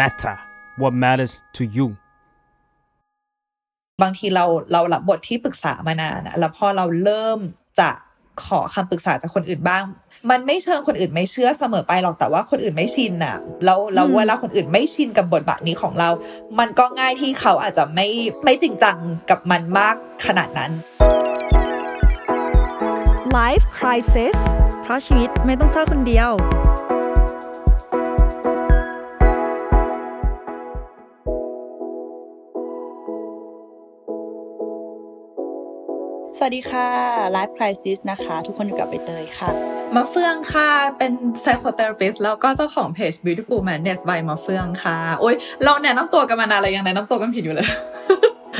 matter what matters to you บางทีเราเรารับบทที่ปรึกษามานานแล้วพอเราเริ่มจะขอคำปรึกษาจากคนอื่นบ้าง มันไม่เชิงคนอื่นไม่เชื่อเสมอไปหรอกแต่ว่าคนอื่นไม่ชินอะแล้วเราเวลาคนอื่นไม่ชินกับบทบาทนี้ของเรา มันก็ง่ายที่เขาอาจจะไม่ไม่จริงจังกับมันมากขนาดนั้น Life Crisis เพราะชีวิตไม่ต้องเศร้าคนเดียว สวัสดีค่ะ Life Crisis นะคะ ทุกคนอยู่กับใบเตยค่ะมาเฟืองค่ะ เป็น psychotherapist แล้วก็เจ้าของเพจ Beautiful Madness by มาเฟืองค่ะ โอ้ยเราแนะนำตัวกันมานานเลยยังแนะนำตัวกันผิดอยู่เลย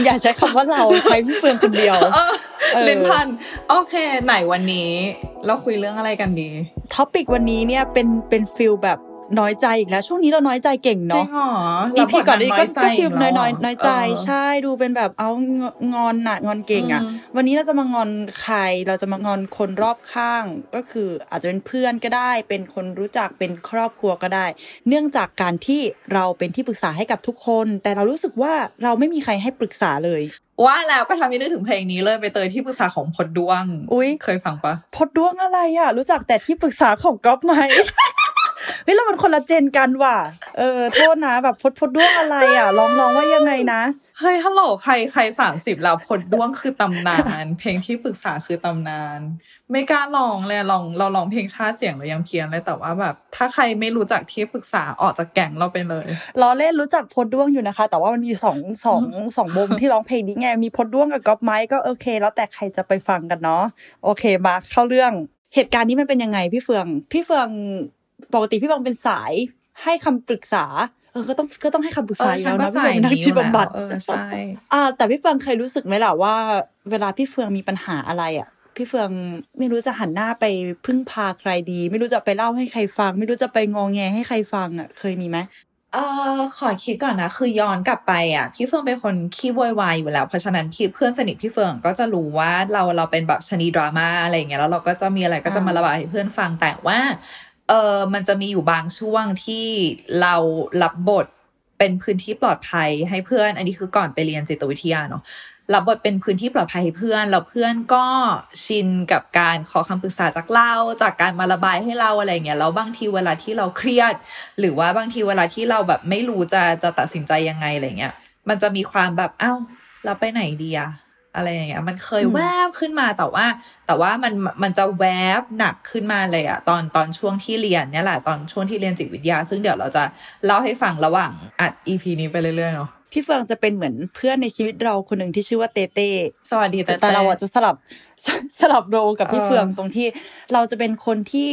อย่าใช้คำว่าเราใช้พี่เฟืองคนเดียวเออเออเล่นพัน โอเค ไหนวันนี้ เราคุยเรื่องอะไรกันดี topicวันนี้เนี่ยเป็นเป็น feel แบบ น้อยใจอีกแล้ว ช่วงนี้เราน้อยใจเก่งจริงเนาะเหรอ EP ก่อนนี้ก็ก็ feel น้อยน้อยเหรน้อยใจเออใช่ดูเป็นแบบเอางงอนน่ะงอนเก่งอะอืมวันนี้เราจะมางอนใครเราจะมางอนคนรอบข้างก็คืออาจจะเป็นเพื่อนก็ได้ เป็นคนรู้จักเป็นครอบครัวก็ได้ เนื่องจากการที่เราเป็นที่ปรึกษาให้กับทุกคน แต่เรารู้สึกว่าเราไม่มีใครให้ปรึกษาเลยว่าแล้วก็ทำให้นึกถึงเพลงนี้เลยไปเตยที่ปรึกษาของพดดวง อุ๊ยเคยฟังปะพดดวงอะไรอะ รู้จักแต่ที่ปรึกษาของก๊อฟไหม เฮ้ยเรามันคนละเจนกันว่ะ เออโทษนะแบบพดพดดวงอะไรอะร้องร้องว่ายังไงนะเฮ้ยฮัลโหลใครใครสามสิบแล้วพดดวงคือตำนาน เพลงที่ปรึกษาคือตำนาน ไม่กล้าลองเลยลองเราลองเพลงชาติเสียงเรายังเพี้ยนเลยแต่ว่าแบบ ถ้าใครไม่รู้จักที่ปรึกษาออกจากแก๊งเราไปเลยล้อเล่นรู้จักพดด้วงอยู่นะคะ แต่ว่ามันมีสองสองสองวงที่ร้องเพลงนี้ไงมีพดด้วงกับก๊อฟไม้ก็โอเค แล้วแต่ใครจะไปฟังกันเนาะโอเคมาเข้าเรื่องเหตุการณ์นี้มันเป็นยังไงพี่เฟือง พี่เฟือง ปกติพี่เฟืองเป็นสายให้คำปรึกษาเออก็ต้องก็ต้องให้คำปรึกเอษาออยู่ฉันแล้วก็นะพี่ใส่เฟืองเป็นนักนี้อจิตยู่แล้วบำบัดเออใช่อ่า แต่พี่เฟืองเคยรู้สึกไหมล่ะว่า เวลาพี่เฟืองมีปัญหาอะไรอะพี่เฟืองไม่รู้จะหันหน้าไปพึ่งพาใครดี ไม่รู้จะไปเล่าให้ใครฟัง ไม่รู้จะไปงองแงให้ใครฟังอะเคยมีไหมเออขอคิดก่อนนะคือย้อนกลับไปอะพี่เฟิงเป็นคนขี้โวยวายอยู่แล้วเพราะฉะนั้นพี่เพื่อนสนิทพี่เฟิงก็จะรู้ว่าเราเราเป็นแบบชนีดราม่าอะไรอย่างเงี้ยแล้วเราก็จะมีอะไรก็จะมาระบายให้เพื่อนฟังแต่ว่า เออมันจะมีอยู่บางช่วงที่เรารับบทเป็นพื้นที่ปลอดภัยให้เพื่อน อันนี้คือก่อนไปเรียนจิตวิทยาเนาะรับบทเป็นพื้นที่ปลอดภัยให้เพื่อนแล้วเพื่อนก็ชินกับการขอคำปรึกษาจากเราจากการมาระบายให้เราอะไรเงี้ยแล้วบางทีเวลาที่เราเครียด หรือว่าบางทีเวลาที่เราแบบไม่รู้จะจะตัดสินใจยังไงอะไรเงี้ยมันจะมีความแบบเอ้าเราไปไหนดีอะ อะไรอย่างเงี้ยมันเคยอืมแวบขึ้นมาแต่ว่า แต่ว่ามันมันจะแวบหนักขึ้นมาเลยอะตอนตอนช่วงที่เรียนเนี่ยแหละตอนช่วงที่เรียนจิตวิทยา ซึ่งเดี๋ยวเราจะเล่าให้ฟังระหว่างอัด EP นี้ไปเรื่อยๆเนาะพี่เฟืองจะเป็นเหมือนเพื่อนในชีวิตเราคนหนึ่งที่ชื่อว่าเต้เต้สวัสดีแต่แต่แต่เราอะจะสลับสลับโรลกับพี่เออเฟืองตรงที่ เราจะเป็นคนที่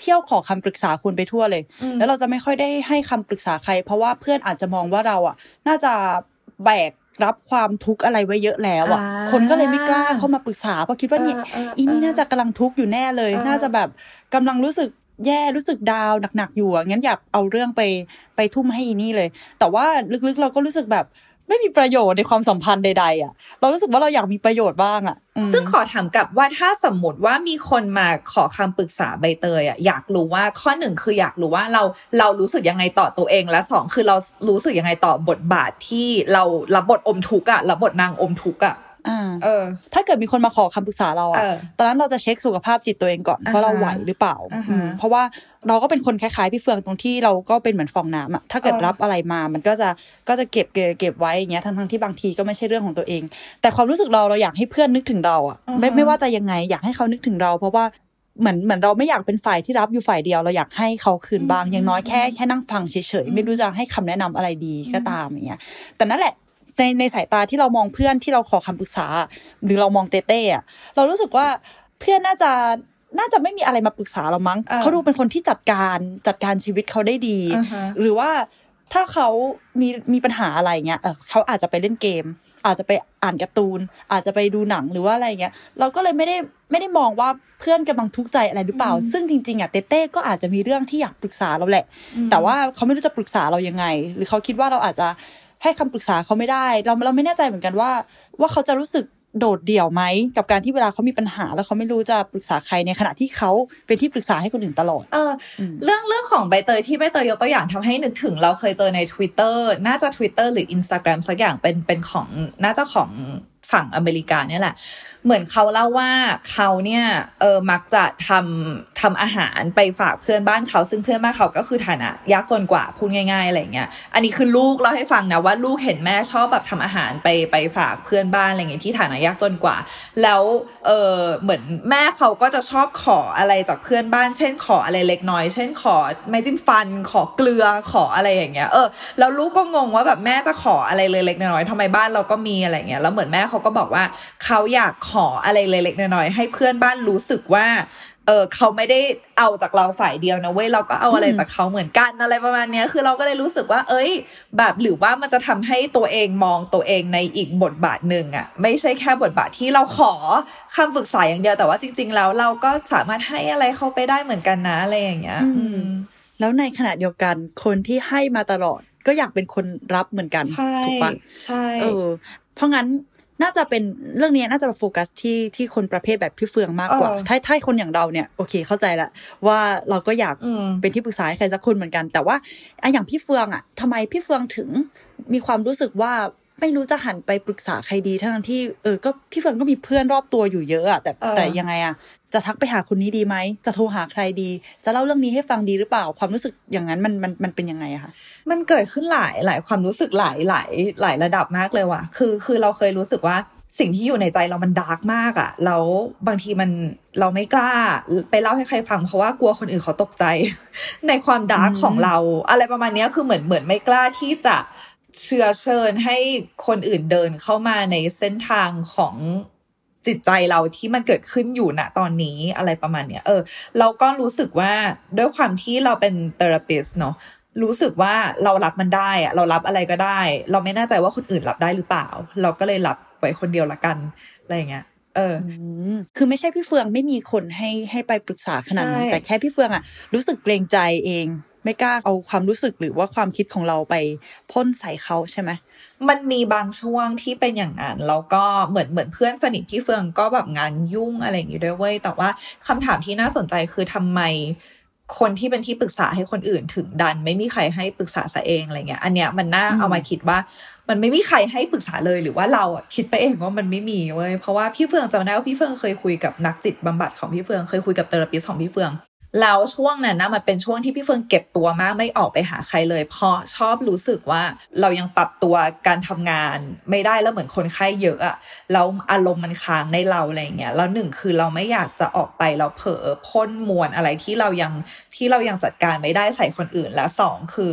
เที่ยวขอคำปรึกษาคุณไปทั่วเลยอืมแล้วเราจะไม่ค่อยได้ให้คำปรึกษาใคร เพราะว่าเพื่อนอาจจะมองว่าเราอะ น่าจะแบก รับความทุกข์อะไรไว้เยอะแล้วอะคนก็เลยไม่กล้าเข้ามาปรึกษาเพราะคิดว่าเนี่ยเออเอออีนี่น่าจะกำลังทุกข์อยู่แน่เลยเออน่าจะแบบกำลังรู้สึกแย่รู้สึกดาวน์หนักๆอยู่อะงั้นอยากเอาเรื่องไปไปทุ่มให้อีนี่เลย แต่ว่าลึกๆเราก็รู้สึกแบบ ไม่มีประโยชน์ในความสัมพันธ์ใด ๆ อะ เรารู้สึกว่าเราอยากมีประโยชน์บ้างอะ ซึ่งขอถามกลับว่าถ้าสมมติว่ามีคนมาขอคำปรึกษาใบเตยอะอยากรู้ว่าข้อหนึ่งคืออยากรู้ว่าเราเรารู้สึกยังไงต่อตัวเองและสองคือเรารู้สึกยังไงต่อบทบาทที่เรารับบทอมทุกข์อะรับบทนางอมทุกข์อะ เออ ถ้าเกิดมีคนมาขอคำปรึกษาเราอะเออตอนนั้นเราจะเช็คสุขภาพจิตตัวเองก่อนอ่าฮะว่าเราไหวหรือเปล่าอ่าฮะอืมเพราะว่าเราก็เป็นคนคล้ายๆพี่เฟืองตรงที่เราก็เป็นเหมือนฟองน้ำอะถ้าเกิดเออรับอะไรมามันก็จะก็จะเก็บเก็บเก็บไว้อย่างเงี้ยทั้งๆที่บางทีก็ไม่ใช่เรื่องของตัวเอง แต่ความรู้สึกเราเราอยากให้เพื่อนนึกถึงเราอะไม่ไม่ว่าจะยังไงอยากให้เขานึกถึงเรา เพราะว่าเหมือนเหมือนเราไม่อยากเป็นฝ่ายที่รับอยู่ฝ่ายเดียวเราอยากให้เขาคืนบ้างอย่างน้อยแค่แค่นั่งฟังเฉยๆไม่รู้จะให้คำแนะนำอะไรดีก็ตามอย่างเงี้ยแต่นั่นแหละ ในในสายตาที่เรามองเพื่อนที่เราขอคำปรึกษา หรือเรามองเต้เต้อะเรารู้สึกว่าเพื่อนน่าจะน่าจะไม่มีอะไรมาปรึกษาเรามั้งเออเขาดูเป็นคนที่จัดการจัดการชีวิตเขาได้ดีอ่าฮะหรือว่าถ้าเขามีมีปัญหาอะไรเงี้ยเออเขาอาจจะไปเล่นเกม อาจจะไปอ่านการ์ตูน อาจจะไปดูหนังหรือว่าอะไรเงี้ย เราก็เลยไม่ได้ไม่ได้มองว่าเพื่อนกำลังทุกข์ใจอะไรหรือเปล่า ซึ่งจริงๆอะเต้เต้ก็อาจจะมีเรื่องที่อยากปรึกษาเราแหละ แต่ว่าเขาไม่รู้จะปรึกษาเรายังไง หรือเขาคิดว่าเราอาจจะ ให้คำปรึกษาเขาไม่ได้ เราเราไม่แน่ใจเหมือนกันว่า ว่าเขาจะรู้สึกโดดเดี่ยวไหมกับการที่เวลาเขามีปัญหา แล้วเขาไม่รู้จะปรึกษาใครในขณะที่เขาเป็นที่ปรึกษาให้คนอื่นตลอด เอออเรื่องเรื่องของใบเตยที่ใบเตยยกตัวอย่างทำให้นึกถึง เราเคยเจอใน Twitter น่าจะ Twitter หรือ Instagram สักอย่างเป็นเป็นของน่าจะของ ฝั่งอเมริกาเนี่ยแหละ เหมือนเขาเล่าว่าเขาเนี่ยเออมักจะทำทำอาหารไปฝากเพื่อนบ้านเขาซึ่งเพื่อนบ้านเขาก็คือฐานะยากจนกว่าพูดง่ายๆอะไรเงี้ย อันนี้คือลูกเล่าให้ฟังนะว่าลูกเห็นแม่ชอบแบบทำอาหารไปไปฝากเพื่อนบ้านอะไรเงี้ยที่ฐานะยากจนกว่า แล้วเออเหมือนแม่เขาก็จะชอบขออะไรจากเพื่อนบ้าน เช่นขออะไรเล็กน้อย เช่นขอไม้จิ้มฟัน ขอเกลือขออะไรอย่างเงี้ยเออแล้วลูกก็งงว่าแบบแม่จะขออะไรเลยเล็กน้อยๆทำไมบ้านเราก็มีอะไรเงี้ยแล้วเหมือนแม่เขาก็บอกว่าเขาอยากขออะไรเล็กๆน้อยๆให้เพื่อนบ้านรู้สึกว่าเออเขาไม่ได้เอาจากเราฝ่ายเดียวนะเว้ยเราก็เอาอะไรจากเขาเหมือนกันอะไรประมาณนี้คือเราก็เลยรู้สึกว่า เอ้ย แบบหรือว่ามันจะทำให้ตัวเองมองตัวเองในอีกบทบาทหนึ่งอะไม่ใช่แค่บทบาทที่เราขอคำปรึกษาอย่างเดียวแต่ว่าจริง ๆ แล้วเราก็สามารถให้อะไรเขาไปได้เหมือนกันนะอะไรอย่างเงี้ยอืมแล้วในขณะเดียวกันคนที่ให้มาตลอดก็อยากเป็นคนรับเหมือนกันใช่ถูกปะใช่เออเพราะงั้น น่าจะเป็นเรื่องนี้น่าจะโฟกัสที่ที่คนประเภทแบบพี่เฟืองมากกว่า ถ้าถ้าคนอย่างเราเนี่ยโอเคเข้าใจละว่าเราก็อยากอืมเป็นที่ปรึกษาให้ใครสักคนเหมือนกัน แต่ว่าอะอย่างพี่เฟืองอะทำไมพี่เฟืองถึงมีความรู้สึกว่าไม่รู้จะหันไปปรึกษาใครดีทั้งที่เออก็พี่เฟืองก็มีเพื่อนรอบตัวอยู่เยอะอะแต่เออแต่ยังไงอะ จะทักไปหาคนนี้ดีไหม จะโทรหาใครดี จะเล่าเรื่องนี้ให้ฟังดีหรือเปล่า ความรู้สึกอย่างนั้นมันมันมันเป็นยังไงอะคะ มันเกิดขึ้นหลายหลายความรู้สึกหลายหลายหลายระดับมากเลยว่ะ คือคือเราเคยรู้สึกว่าสิ่งที่อยู่ในใจเรามัน dark มากอะแล้วบางทีมันเราไม่กล้า ไปเล่าให้ใครฟังเพราะว่ากลัวคนอื่นเขาตกใจ ในความ dark อืมของเรา อะไรประมาณเนี้ยคือเหมือนเหมือนไม่กล้าที่จะเชื้อเชิญให้คนอื่นเดินเข้ามาในเส้นทางของ จิตใจเราที่มันเกิดขึ้นอยู่ณตอนนี้อะไรประมาณเนี้ยเออเราก็รู้สึกว่าด้วยความที่เราเป็นเทอราปิสเนาะรู้สึกว่าเรารับมันได้อะเรารับอะไรก็ได้ เราไม่แน่ใจว่าคนอื่นรับได้หรือเปล่า เราก็เลยรับไว้คนเดียวละกันอะไรอย่างเงี้ยเอออืมคือไม่ใช่พี่เฟืองไม่มีคนให้ให้ไปปรึกษาขนาดนั้นใช่แต่แค่พี่เฟืองอะรู้สึกเกรงใจเอง ไม่กล้าเอาความรู้สึกหรือว่าความคิดของเราไปพ่นใส่เขาใช่ไหมมันมีบางช่วงที่เป็นอย่างนั้นแล้วก็เหมือนเหมือนเพื่อนสนิทที่เฟืองก็แบบงานยุ่งอะไรอย่างงี้ด้วยเว้ยแต่ว่าคำถามที่น่าสนใจคือทำไมคนที่เป็นที่ปรึกษาให้คนอื่นถึงดัน ไม่มีใครให้ปรึกษาซะเองอะไรเงี้ย อันเนี้ยมันน่าเอามาคิดว่า มันไม่มีใครให้ปรึกษาเลยหรือว่าเราอะคิดไปเองว่ามันไม่มีเว้ยเพราะว่าพี่เฟืองจำได้ว่าพี่เฟืองเคยคุยกับนักจิตบำบัดของพี่เฟืองเคยคุยกับเทอราปิสของพี่เฟือง แล้วช่วงนั้นนะมันเป็นช่วงที่พี่เฟิงเก็บตัวมากไม่ออกไปหาใครเลย เพราะชอบรู้สึกว่าเรายังปรับตัวการทำงานไม่ได้แล้วเหมือนคนไข้เยอะอะแล้วอารมณ์มันค้างในเราอะไรเงี้ยแล้วหนึ่งคือเราไม่อยากจะออกไปเราเผลอพ่นมวลอะไรที่เรายังที่เรายังจัดการไม่ได้ใส่คนอื่นและสองคือ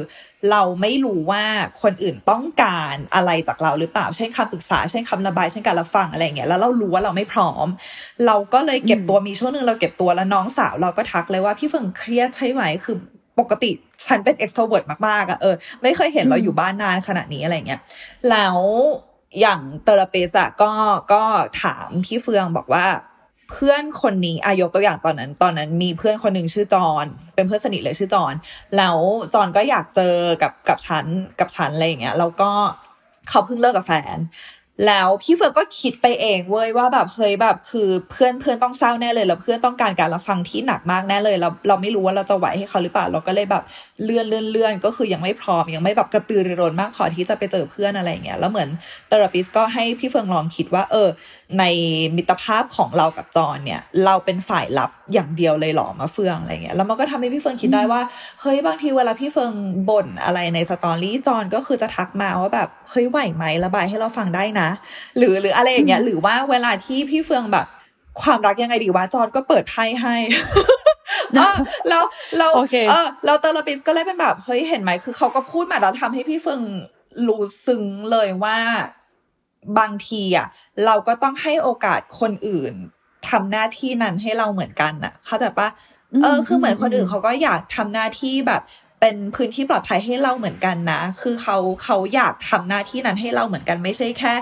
เราไม่รู้ว่าคนอื่นต้องการอะไรจากเราหรือเปล่า เช่นคำปรึกษา เช่นคำระบาย เช่นการรับฟังอะไรเงี้ย แล้วเรารู้ว่าเราไม่พร้อม เราก็เลยเก็บตัวมีช่วงหนึ่งเราเก็บตัวแล้วน้องสาวเราก็ทักเลยว่าพี่เฟิงเครียดใช่ไหม คือปกติฉันเป็น extrovert มากๆอะเออ ไม่เคยเห็นเราอยู่บ้านนานขนาดนี้อะไรเงี้ย แล้วอย่างเตอร์เปสอะก็ก็ถามพี่เฟืองบอกว่า เพื่อนคนนี้อายกตัวอย่างตอนนั้น ตอนนั้นมีเพื่อนคนหนึ่งชื่อจอนเป็นเพื่อนสนิทเลยชื่อจอนแล้วจอนก็อยากเจอกับกับฉันกับฉันอะไรอย่างเงี้ยแล้วก็เขาเพิ่งเลิกกับแฟนแล้วพี่เฟิร์นก็คิดไปเองเว้ยว่าแบบเฮ้ยแบบคือเพื่อนเพื่อนต้องเศร้าแน่เลยแล้วเพื่อนต้องการการรับฟังที่หนักมากแน่เลยเราเราไม่รู้ว่าเราจะไหวให้เขาหรือเปล่าเราก็เลยแบบเลื่อนเลื่อนเลื่อนก็คือยังไม่พร้อมยังไม่แบบกระตือรือร้นมากพอที่จะไปเจอเพื่อนอะไรอย่างเงี้ยแล้วเหมือน therapist ก็ให้พี่เฟืองลองคิดว่าเออ ในมิตรภาพของเรากับจอนเนี่ย เราเป็นฝ่ายรับอย่างเดียวเลยเหรอมาเฟืองอะไรเงี้ยแล้วมันก็ทำให้พี่เฟืองคิดได้ว่าเฮ้ยบางทีเวลาพี่เฟืองบ่นอะไรใน story จอนก็คือจะทักมาว่าแบบเฮ้ยไหวไหมระบายให้เราฟังได้นะ หรือหรืออะไรอย่างเงี้ยหรือว่าเวลาที่พี่เฟืองแบบ ความรักยังไงดีวะจอนก็เปิดไพ่ให้เออแล้วเราโอเคเออเราเตอร์ปิสก็เลยเป็นแบบเฮ้ยเห็นไหมคือเขาก็พูดมาแล้วทำให้พี่เฟืองรู้ซึ้งเลยว่า บางทีอะเราก็ต้องให้โอกาสคนอื่นทำหน้าที่นั้นให้เราเหมือนกันน่ะ เข้าใจปะเออคือเหมือนคนอื่นเขาก็อยากทำหน้าที่แบบเป็นพื้นที่ปลอดภัยให้เราเหมือนกันนะ คือเขาเขาอยากทำหน้าที่นั้นให้เราเหมือนกันไม่ใช่แค่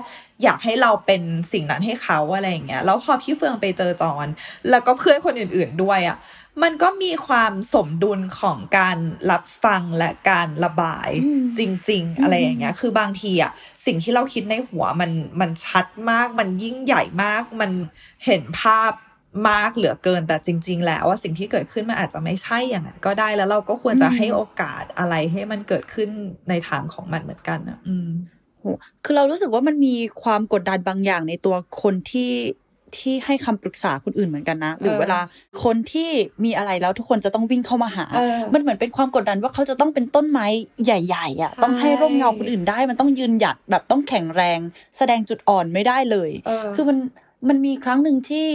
อยากให้เราเป็นสิ่งนั้นให้เขาอะไรอย่างเงี้ย แล้วพอพี่เฟืองไปเจอจอนแล้วก็เพื่อนคนอื่น ๆด้วยอะ มันก็มีความสมดุลของการรับฟังและการระบายอืมจริง ๆ อะไรอย่างเงี้ย คือบางทีอะสิ่งที่เราคิดในหัวมันมันชัดมาก มันยิ่งใหญ่มาก มันเห็นภาพมากเหลือเกินแต่จริง ๆ แล้วว่าสิ่งที่เกิดขึ้นมันอาจจะไม่ใช่อย่างนั้นก็ได้แล้วเราก็ควรจะอืมให้โอกาสอะไรให้มันเกิดขึ้นในทางของมันเหมือนกันนะอืมโหคือเรารู้สึกว่ามันมีความกดดันบางอย่างในตัวคนที่ ที่ให้คำปรึกษาคนอื่นเหมือนกันนะ หรือเออเวลาคนที่มีอะไรแล้วทุกคนจะต้องวิ่งเข้ามาหาเออมันเหมือนเป็นความกดดันว่าเขาจะต้องเป็นต้นไม้ใหญ่ๆอะใช่ต้องให้ร่มเงาคนอื่นได้ มันต้องยืนหยัดแบบต้องแข็งแรง แสดงจุดอ่อนไม่ได้เลยเออคือมันมันมีครั้งหนึ่งที่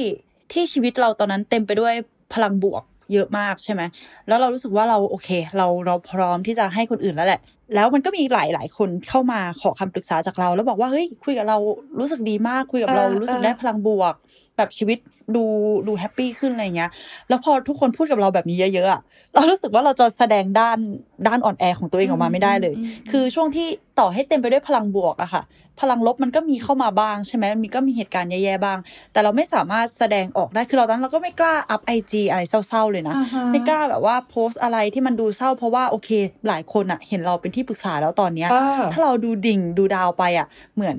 ที่ชีวิตเราตอนนั้นเต็มไปด้วยพลังบวก เยอะมากใช่ไหม แล้วเรารู้สึกว่าเราโอเค เราเราพร้อมที่จะให้คนอื่นแล้วแหละ แล้วมันก็มีหลายหลายคนเข้ามาขอคำปรึกษาจากเรา แล้วบอกว่าเฮ้ยคุยกับเรารู้สึกดีมากคุยกับเราเออรู้สึกเออได้พลังบวก แบบชีวิตดูดู happy ขึ้นอะไรเงี้ย แล้วพอทุกคนพูดกับเราแบบนี้เยอะๆอะเรารู้สึกว่าเราจะแสดงด้านด้านอ่อนแอของตัวเองออกมาไม่ได้เลยอืมคือช่วงที่ต่อให้เต็มไปด้วยพลังบวกอะค่ะ พลังลบมันก็มีเข้ามาบ้างใช่ไหมมันมีก็มีเหตุการณ์แย่ๆบ้าง แต่เราไม่สามารถแสดงออกได้ คือเราตอนนั้นเราก็ไม่กล้าอัพ IG อะไรเศร้าๆเลยนะอ่าฮะไม่กล้าแบบว่าโพสต์อะไรที่มันดูเศร้า เพราะว่าโอเค หลายคนอะเห็นเราเป็นที่ปรึกษาแล้วตอนเนี้ยเออถ้าเราดูดิ่งดูดาวไปอะเหมือน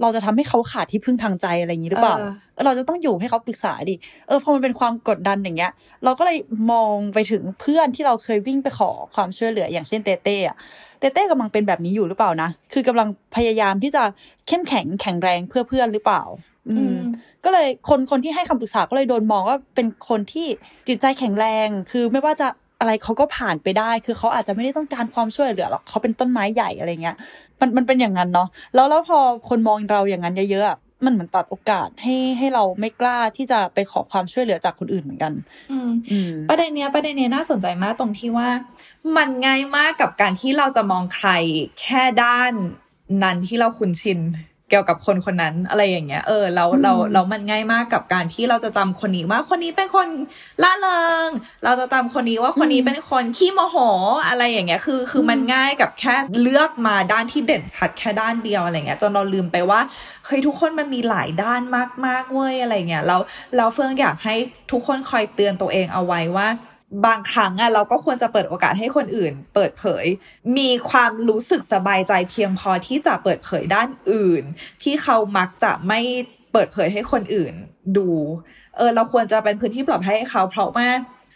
เราจะทำให้เขาขาดที่พึ่งทางใจอะไรอย่างนี้หรือเปล่าเออเออเราจะต้องอยู่ให้เขาปรึกษาดิ เออพอมันเป็นความกดดันอย่างเงี้ย เราก็เลยมองไปถึงเพื่อนที่เราเคยวิ่งไปขอความช่วยเหลืออย่างเช่นเต้เต้อะเต้เต้กำลังเป็นแบบนี้อยู่หรือเปล่านะ คือกำลังพยายามที่จะเข้มแข็งแข็งแรงเพื่อเพื่อนหรือเปล่า อือืมมก็เลยคนคนที่ให้คำปรึกษาก็เลยโดนมองว่าเป็นคนที่จิตใจแข็งแรง คือไม่ว่าจะอะไรเขาก็ผ่านไปได้ คือเขาอาจจะไม่ได้ต้องการความช่วยเหลือหรอกเขาเป็นต้นไม้ใหญ่อะไรเงี้ย มันมันเป็นอย่างนั้นเนาะแล้วแล้วพอคนมองเราอย่างนั้นเยอะๆอะมันเหมือนตัดโอกาสให้ให้เราไม่กล้าที่จะไปขอความช่วยเหลือจากคนอื่นเหมือนกันอืมอืมประเด็นเนี้ยประเด็นเนี้ยน่าสนใจมากตรงที่ว่า มันง่ายมากกับการที่เราจะมองใครแค่ด้านนั้นที่เราคุ้นชิน เกี่ยวกับคนคนนั้นอะไรอย่างเงี้ย เออเราเราอืมเรามันง่ายมากกับการที่เราจะจำคนนี้ว่าคนนี้เป็นคนล่าเริงเราจะจำคนนี้ว่าคนนี้เป็นคนขี้โมโหอะไรอย่างเงี้ย คือคือมันง่ายกับแค่เลือกมาด้านที่เด่นชัดแค่ด้านเดียวอะไรเงี้ยจนเราลืมไปว่าเฮ้ยทุกคนมันมีหลายด้านมากๆเว้ยอะไรเงี้ยแล้วเราเฟื่องอยากให้ทุกคนคอยเตือนตัวเองเอาไว้ว่า บางครั้งอะเราก็ควรจะเปิดโอกาสให้คนอื่น เปิดเผย มีความรู้สึกสบายใจเพียงพอที่จะเปิดเผยด้านอื่น ที่เขามักจะไม่เปิดเผยให้คนอื่นดู เออเราควรจะเป็นพื้นที่ปลอดภัยให้เขา เพราะว่า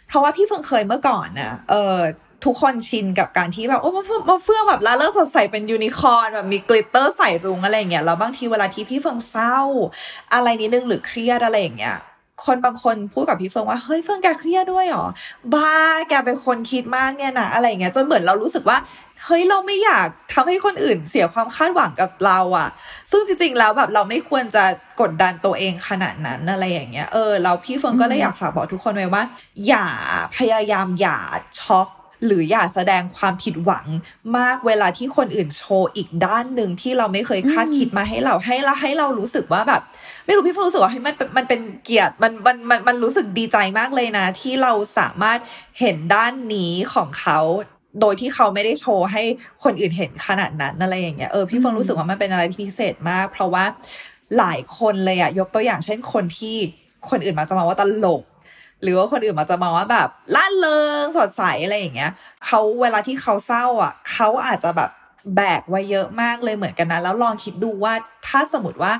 เพราะว่าพี่เฟิงเคยเมื่อก่อนนะเออทุกคนชินกับการที่แบบโอ้มาเฟื่องมาเฟื่องแบบร่าเริงสดใสเป็นยูนิคอร์นแบบมี glitter สายรุ้งอะไรอย่างเงี้ยแล้วบางทีเวลาที่พี่เฟิงเศร้า อะไรนิดนึงหรือเครียดอะไรอย่างเงี้ย คนบางคนพูดกับพี่เฟิงว่าเฮ้ยเฟิงแกเครียดด้วยเหรอบ้าแกเป็นคนคิดมากเนี่ยนะอะไรอย่างเงี้ยจนเหมือนเรารู้สึกว่าเฮ้ยเราไม่อยากทำให้คนอื่นเสียความคาดหวังกับเราอะซึ่งจริง ๆ แล้วแบบเราไม่ควรจะกดดันตัวเองขนาดนั้นอะไรอย่างเงี้ยเออเราพี่เฟิงก็เลยอยากฝากบอกทุกคนไว้ว่า อย่าพยายามอย่าช็อก หรืออย่าแสดงความผิดหวังมากเวลาที่คนอื่นโชว์อีกด้านหนึ่งที่เราไม่เคยคาดคิดมาให้เราให้เราให้เรารู้สึกว่าแบบ ไม่รู้พี่เฟิงรู้สึกว่าให้ยมันเป็นมันเป็นเกียรติมันมันมันมันรู้สึกดีใจมากเลยนะ ที่เราสามารถเห็นด้านนี้ของเขาโดยที่เขาไม่ได้โชว์ให้คนอื่นเห็นขนาดนั้นอะไรอย่างเงี้ยเออพี่เฟิงรู้สึกว่ามันเป็นอะไรที่พิเศษมาก เพราะว่าหลายคนเลยอะยกตัวอย่างเช่นคนที่คนอื่นมาจะมองว่าตลก หรือว่าคนอื่นมาจะมองว่าแบบล่าเริงสดใสอะไรอย่างเงี้ยเขาเวลาที่เขาเศร้าอะเขาอาจจะแบบแบกไว้เยอะมากเลยเหมือนกันนะ แล้วลองคิดดูว่าถ้าสมมติว่า